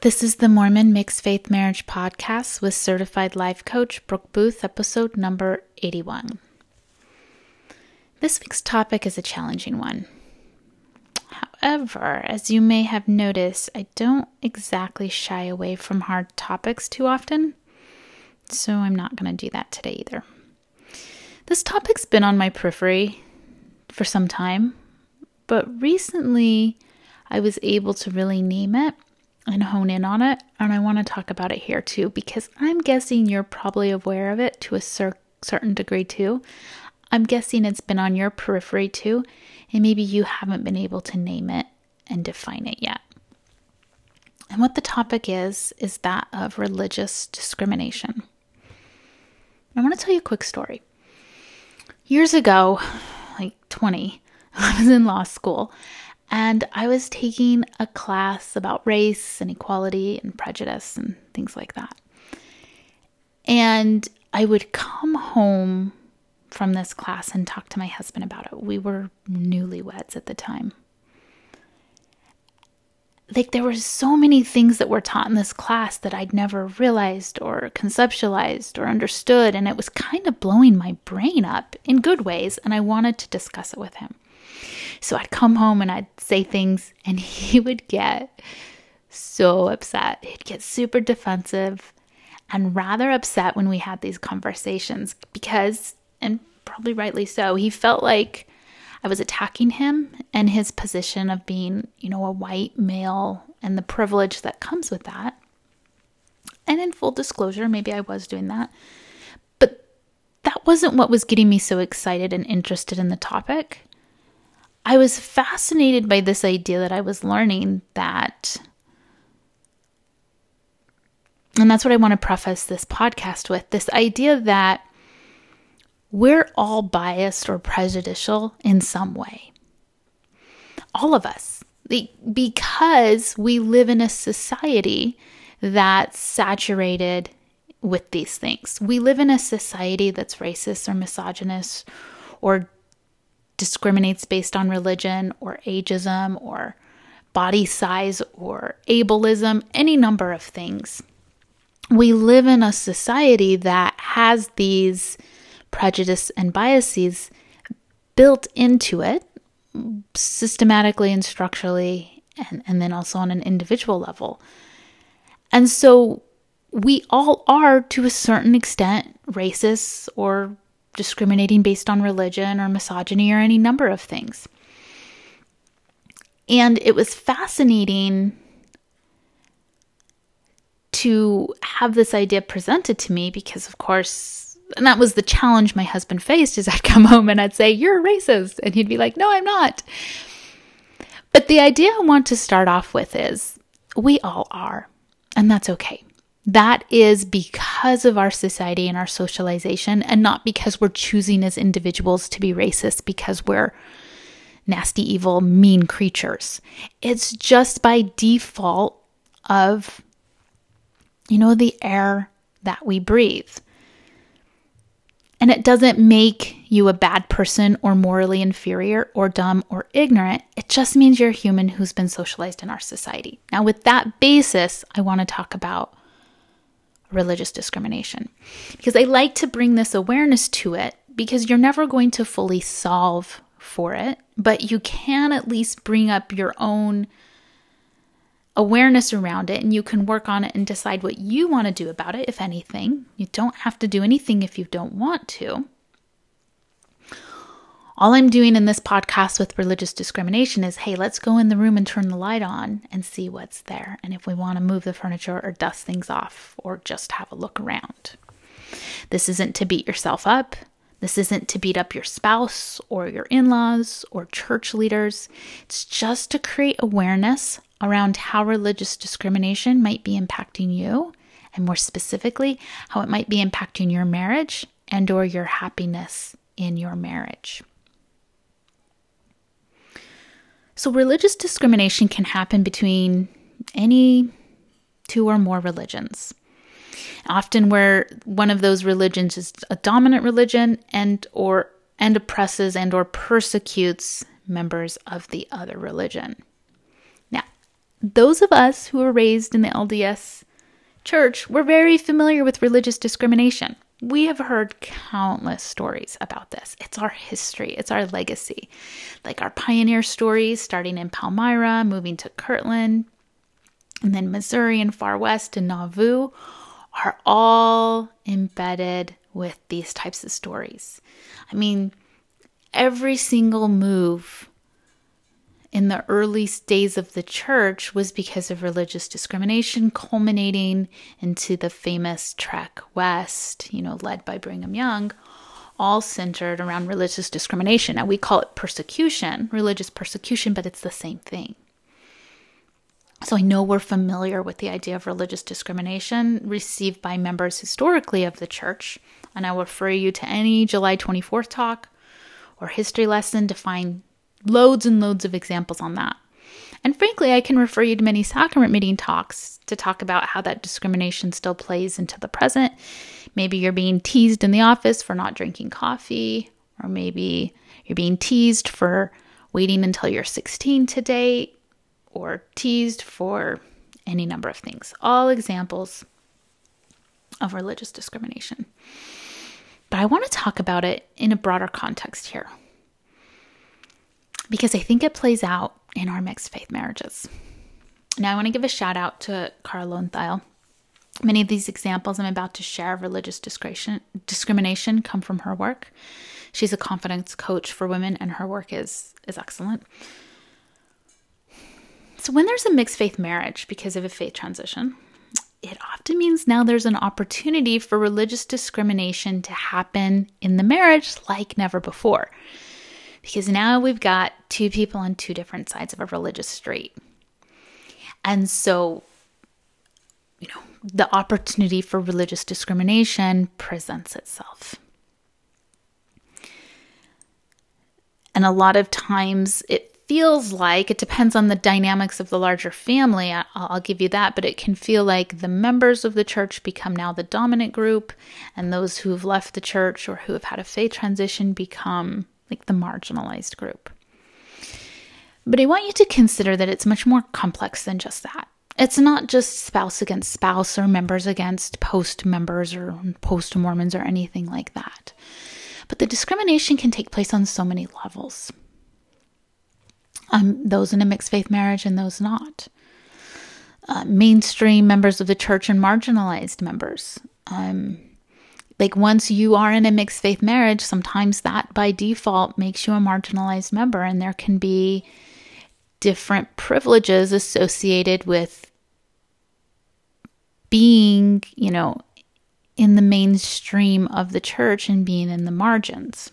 This is the Mormon Mixed Faith Marriage Podcast with certified life coach Brooke Booth, episode number 81. This week's topic is a challenging one. However, as you may have noticed, I don't exactly shy away from hard topics too often, so I'm not going to do that today either. This topic's been on my periphery for some time, but recently I was able to really name it and hone in on it. And I want to talk about it here too, because I'm guessing you're probably aware of it to a cer- certain degree too. I'm guessing it's been on your periphery too, and maybe you haven't been able to name it and define it yet. And what the topic is, is that of religious discrimination. I want to tell you a quick story. Years ago, like 20, I was in law school and I was taking a class about race and equality and prejudice and things like that. And I would come home from this class and talk to my husband about it. We were newlyweds at the time. Like, there were so many things that were taught in this class that I'd never realized or conceptualized or understood. And it was kind of blowing my brain up in good ways. And I wanted to discuss it with him. So I'd come home and I'd say things, and he would get so upset. He'd get super defensive and rather upset when we had these conversations because, and probably rightly so, he felt like I was attacking him and his position of being, you know, a white male and the privilege that comes with that. And in full disclosure, maybe I was doing that. But that wasn't what was getting me so excited and interested in the topic. I was fascinated by this idea that I was learning that, and that's what I want to preface this podcast with this idea that we're all biased or prejudicial in some way. All of us. Because we live in a society that's saturated with these things. We live in a society that's racist or misogynist or discriminates based on religion or ageism or body size or ableism, any number of things. We live in a society that has these prejudice and biases built into it systematically and structurally, and, and then also on an individual level. And so we all are, to a certain extent, racist or discriminating based on religion or misogyny or any number of things. And it was fascinating to have this idea presented to me because, of course, and that was the challenge my husband faced is I'd come home and I'd say, You're a racist. And he'd be like, No, I'm not. But the idea I want to start off with is we all are, and that's okay. That is because of our society and our socialization, and not because we're choosing as individuals to be racist because we're nasty, evil, mean creatures. It's just by default of, you know, the air that we breathe. And it doesn't make you a bad person or morally inferior or dumb or ignorant. It just means you're a human who's been socialized in our society. Now, with that basis, I want to talk about religious discrimination. Because I like to bring this awareness to it because you're never going to fully solve for it, but you can at least bring up your own awareness around it and you can work on it and decide what you want to do about it, if anything. You don't have to do anything if you don't want to. All I'm doing in this podcast with religious discrimination is hey, let's go in the room and turn the light on and see what's there. And if we want to move the furniture or dust things off or just have a look around. This isn't to beat yourself up. This isn't to beat up your spouse or your in laws or church leaders. It's just to create awareness around how religious discrimination might be impacting you and more specifically how it might be impacting your marriage and or your happiness in your marriage. So, religious discrimination can happen between any two or more religions. Often where one of those religions is a dominant religion and or and oppresses and or persecutes members of the other religion. Now, those of us who were raised in the LDS church were very familiar with religious discrimination. We have heard countless stories about this. It's our history, it's our legacy. Like our pioneer stories starting in Palmyra, moving to Kirtland, and then Missouri and far west and Nauvoo are all embedded with these types of stories. I mean, every single move in the early days of the church was because of religious discrimination, culminating into the famous Trek West, you know, led by Brigham Young, all centered around religious discrimination. Now, we call it persecution, religious persecution, but it's the same thing. So I know we're familiar with the idea of religious discrimination received by members historically of the church, and I will refer you to any July 24th talk or history lesson to find loads and loads of examples on that. And frankly, I can refer you to many sacrament meeting talks to talk about how that discrimination still plays into the present. Maybe you're being teased in the office for not drinking coffee, or maybe you're being teased for waiting until you're 16 to date, or teased for any number of things. All examples of religious discrimination. But I want to talk about it in a broader context here because I think it plays out in our mixed faith marriages. Now, I want to give a shout out to Kara Loewentheil. Many of these examples I'm about to share of religious discrimination come from her work. She's a confidence coach for women, and her work is, is excellent. So, when there's a mixed faith marriage because of a faith transition, it often means now there's an opportunity for religious discrimination to happen in the marriage like never before. Because now we've got two people on two different sides of a religious street. And so, you know, the opportunity for religious discrimination presents itself. And a lot of times it feels like it depends on the dynamics of the larger family. I'll, give you that, but it can feel like the members of the church become now the dominant group, and those who have left the church or who have had a faith transition become like the marginalized group. But I want you to consider that it's much more complex than just that. It's not just spouse against spouse or members against post members or post Mormons or anything like that. But the discrimination can take place on so many levels. Um, those in a mixed faith marriage and those not. Uh, mainstream members of the church and marginalized members. Um, like once you are in a mixed faith marriage, sometimes that by default makes you a marginalized member, and there can be different privileges associated with being, you know, in the mainstream of the church and being in the margins.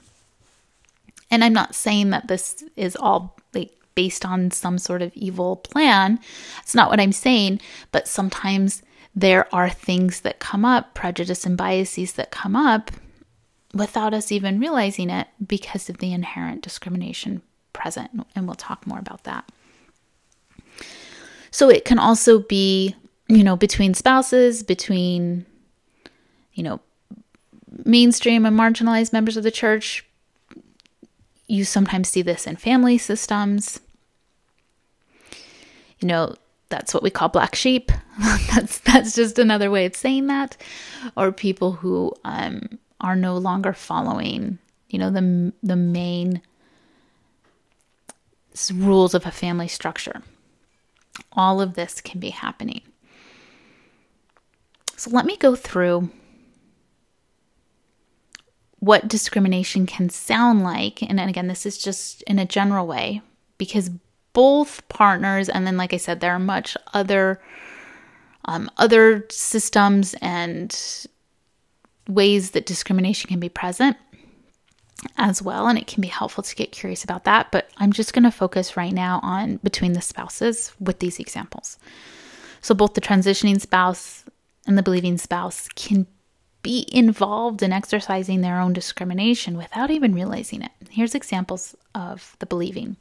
And I'm not saying that this is all like based on some sort of evil plan. It's not what I'm saying, but sometimes there are things that come up, prejudice and biases that come up without us even realizing it because of the inherent discrimination present. And we'll talk more about that. So it can also be, you know, between spouses, between, you know, mainstream and marginalized members of the church. You sometimes see this in family systems. You know, that's what we call black sheep. that's that's just another way of saying that, or people who um, are no longer following, you know, the the main rules of a family structure. All of this can be happening. So let me go through what discrimination can sound like. And again, this is just in a general way because both partners and then like i said there are much other um, other systems and ways that discrimination can be present as well and it can be helpful to get curious about that but i'm just going to focus right now on between the spouses with these examples. So both the transitioning spouse and the believing spouse can be involved in exercising their own discrimination without even realizing it. Here's examples of the believing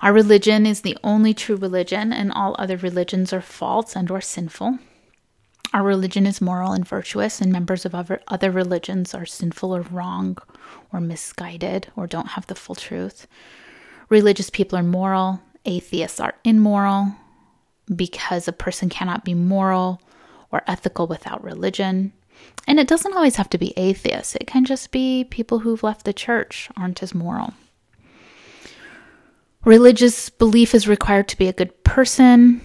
our religion is the only true religion, and all other religions are false and or sinful. Our religion is moral and virtuous, and members of other, other religions are sinful or wrong or misguided or don't have the full truth. Religious people are moral, atheists are immoral because a person cannot be moral or ethical without religion. And it doesn't always have to be atheists, it can just be people who've left the church aren't as moral. Religious belief is required to be a good person.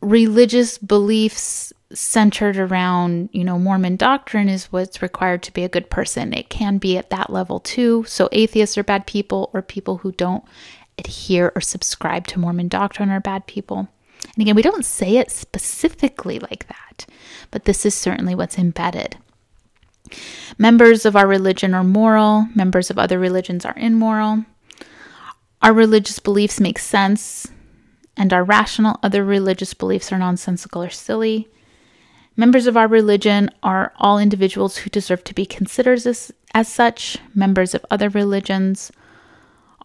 Religious beliefs centered around, you know, Mormon doctrine is what's required to be a good person. It can be at that level too. So atheists are bad people or people who don't adhere or subscribe to Mormon doctrine are bad people. And again, we don't say it specifically like that, but this is certainly what's embedded. Members of our religion are moral, members of other religions are immoral. Our religious beliefs make sense and are rational, other religious beliefs are nonsensical or silly. Members of our religion are all individuals who deserve to be considered as, as such. Members of other religions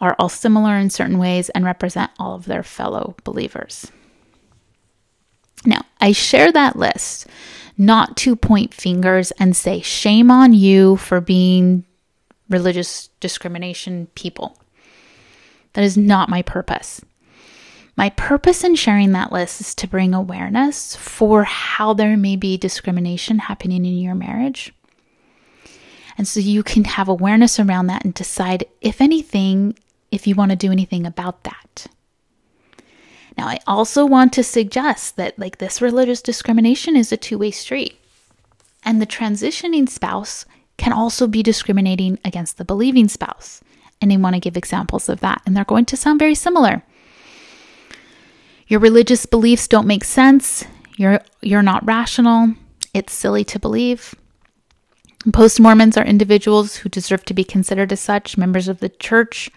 are all similar in certain ways and represent all of their fellow believers. Now, I share that list not to point fingers and say, shame on you for being religious discrimination people. That is not my purpose. My purpose in sharing that list is to bring awareness for how there may be discrimination happening in your marriage. And so you can have awareness around that and decide, if anything, if you want to do anything about that. Now, I also want to suggest that, like, this religious discrimination is a two way street. And the transitioning spouse can also be discriminating against the believing spouse. And they want to give examples of that. And they're going to sound very similar. Your religious beliefs don't make sense. You're you're not rational. It's silly to believe. Post Mormons are individuals who deserve to be considered as such. Members of the church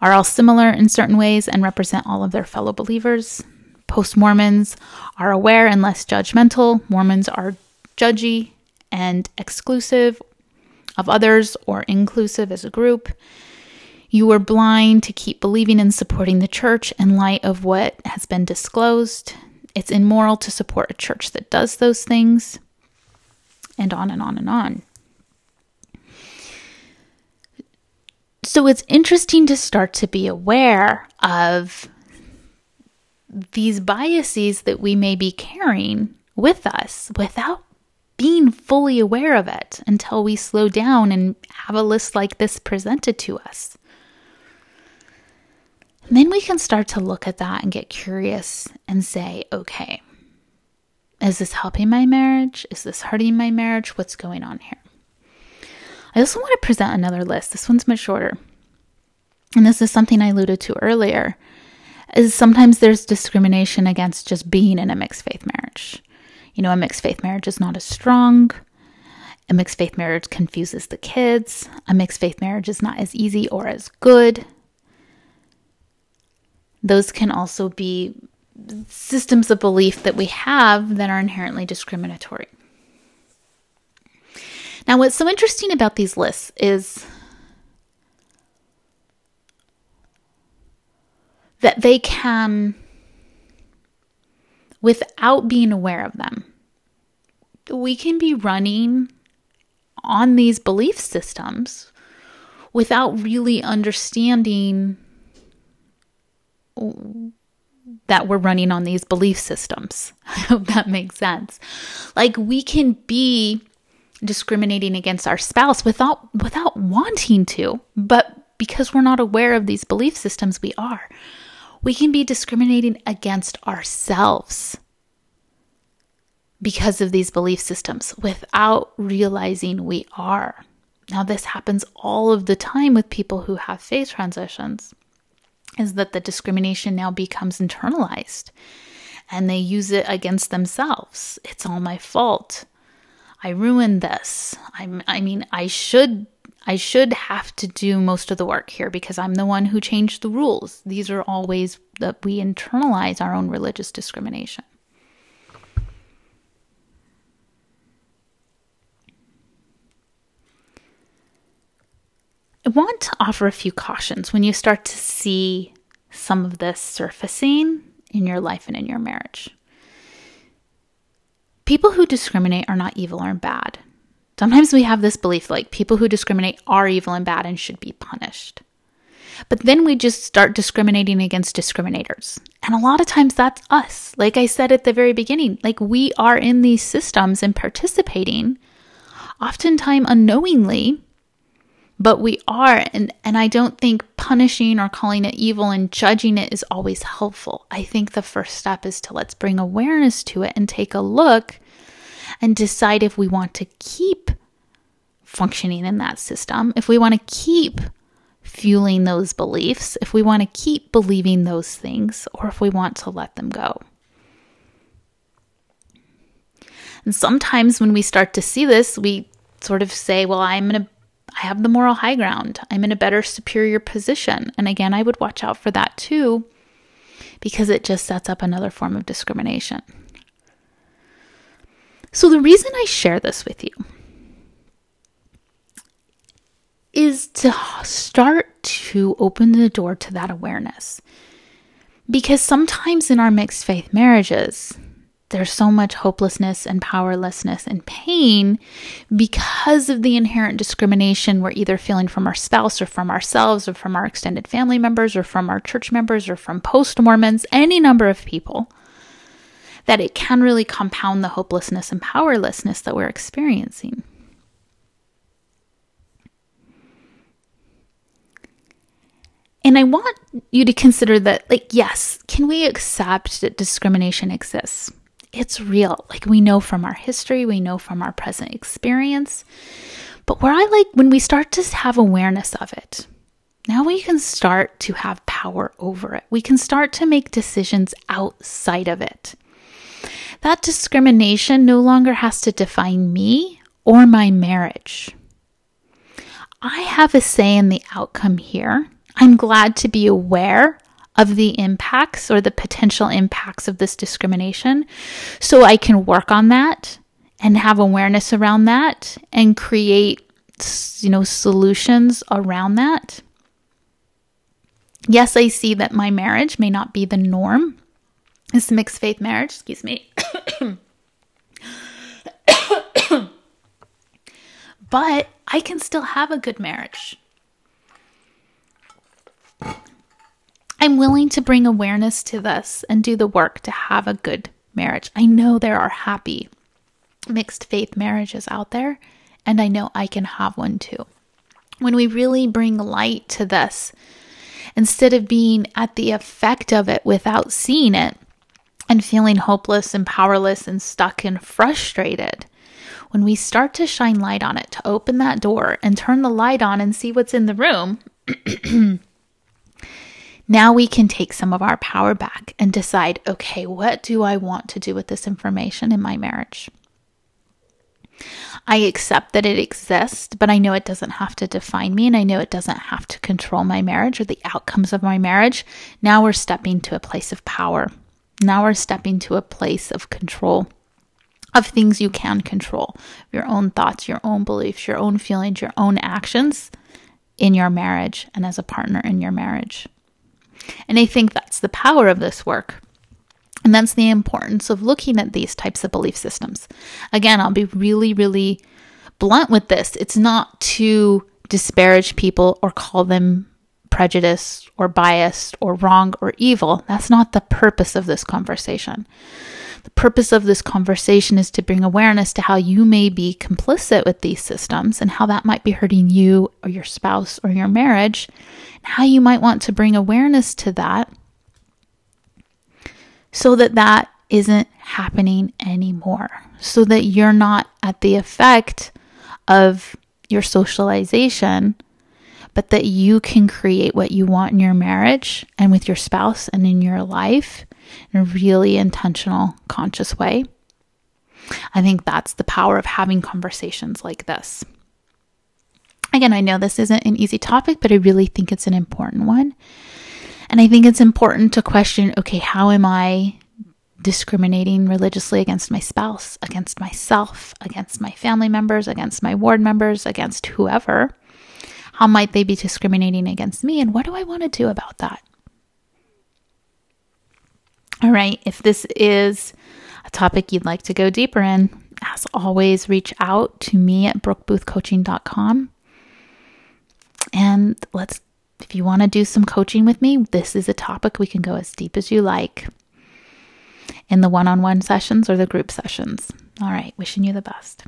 are all similar in certain ways and represent all of their fellow believers. Post Mormons are aware and less judgmental. Mormons are judgy and exclusive of others or inclusive as a group. You are blind to keep believing and supporting the church in light of what has been disclosed. It's immoral to support a church that does those things, and on and on and on. So it's interesting to start to be aware of these biases that we may be carrying with us without being fully aware of it until we slow down and have a list like this presented to us. Then we can start to look at that and get curious and say, okay, is this helping my marriage? Is this hurting my marriage? What's going on here? I also want to present another list. This one's much shorter. And this is something I alluded to earlier. Is sometimes there's discrimination against just being in a mixed faith marriage. You know, a mixed faith marriage is not as strong. A mixed faith marriage confuses the kids. A mixed faith marriage is not as easy or as good those can also be systems of belief that we have that are inherently discriminatory. Now, what's so interesting about these lists is that they can, without being aware of them, we can be running on these belief systems without really understanding that we're running on these belief systems. I hope that makes sense. Like we can be discriminating against our spouse without without wanting to, but because we're not aware of these belief systems we are. We can be discriminating against ourselves because of these belief systems without realizing we are. Now, this happens all of the time with people who have faith transitions is that the discrimination now becomes internalized and they use it against themselves. It's all my fault. I ruined this. I'm, I mean, I should I should have to do most of the work here because I'm the one who changed the rules. These are all ways that we internalize our own religious discrimination. Want to offer a few cautions when you start to see some of this surfacing in your life and in your marriage. People who discriminate are not evil or bad. Sometimes we have this belief like people who discriminate are evil and bad and should be punished. But then we just start discriminating against discriminators. And a lot of times that's us. Like I said at the very beginning, like we are in these systems and participating, oftentimes unknowingly, but we are. And, and I don't think punishing or calling it evil and judging it is always helpful. I think the first step is to let's bring awareness to it and take a look and decide if we want to keep functioning in that system, if we want to keep fueling those beliefs, if we want to keep believing those things, or if we want to let them go. And sometimes when we start to see this, we sort of say, well, I'm in a I have the moral high ground. I'm in a better superior position. And again, I would watch out for that too because it just sets up another form of discrimination. So the reason I share this with you is to start to open the door to that awareness. Because sometimes in our mixed faith marriages, there's so much hopelessness and powerlessness and pain because of the inherent discrimination we're either feeling from our spouse or from ourselves or from our extended family members or from our church members or from post Mormons, any number of people, that it can really compound the hopelessness and powerlessness that we're experiencing. And I want you to consider that, like, yes, can we accept that discrimination exists? It's real. Like, we know from our history, we know from our present experience. But where I like when we start to have awareness of it, now we can start to have power over it. We can start to make decisions outside of it. That discrimination no longer has to define me or my marriage. I have a say in the outcome here I'm glad to be aware of the impacts or the potential impacts of this discrimination so I can work on that and have awareness around that and create you know solutions around that. Yes, I see that my marriage may not be the norm. This mixed faith marriage, excuse me. but I can still have a good marriage. I'm willing to bring awareness to this and do the work to have a good marriage. I know there are happy mixed faith marriages out there, and I know I can have one too. When we really bring light to this, instead of being at the effect of it without seeing it and feeling hopeless and powerless and stuck and frustrated, when we start to shine light on it, to open that door and turn the light on and see what's in the room. Now we can take some of our power back and decide okay, what do I want to do with this information in my marriage? I accept that it exists, but I know it doesn't have to define me and I know it doesn't have to control my marriage or the outcomes of my marriage. Now we're stepping to a place of power. Now we're stepping to a place of control of things you can control your own thoughts, your own beliefs, your own feelings, your own actions in your marriage and as a partner in your marriage. And I think that's the power of this work. And that's the importance of looking at these types of belief systems. Again, I'll be really, really blunt with this. It's not to disparage people or call them prejudiced or biased or wrong or evil. That's not the purpose of this conversation. The purpose of this conversation is to bring awareness to how you may be complicit with these systems and how that might be hurting you or your spouse or your marriage, and how you might want to bring awareness to that so that that isn't happening anymore, so that you're not at the effect of your socialization but that you can create what you want in your marriage and with your spouse and in your life in a really intentional, conscious way. I think that's the power of having conversations like this. Again, I know this isn't an easy topic, but I really think it's an important one. And I think it's important to question okay, how am I discriminating religiously against my spouse, against myself, against my family members, against my ward members, against whoever? How might they be discriminating against me? And what do I want to do about that? All right, if this is a topic you'd like to go deeper in, as always, reach out to me at brookeboothcoaching.com and let's If you want to do some coaching with me, this is a topic we can go as deep as you like in the one on one sessions or the group sessions. All right, wishing you the best.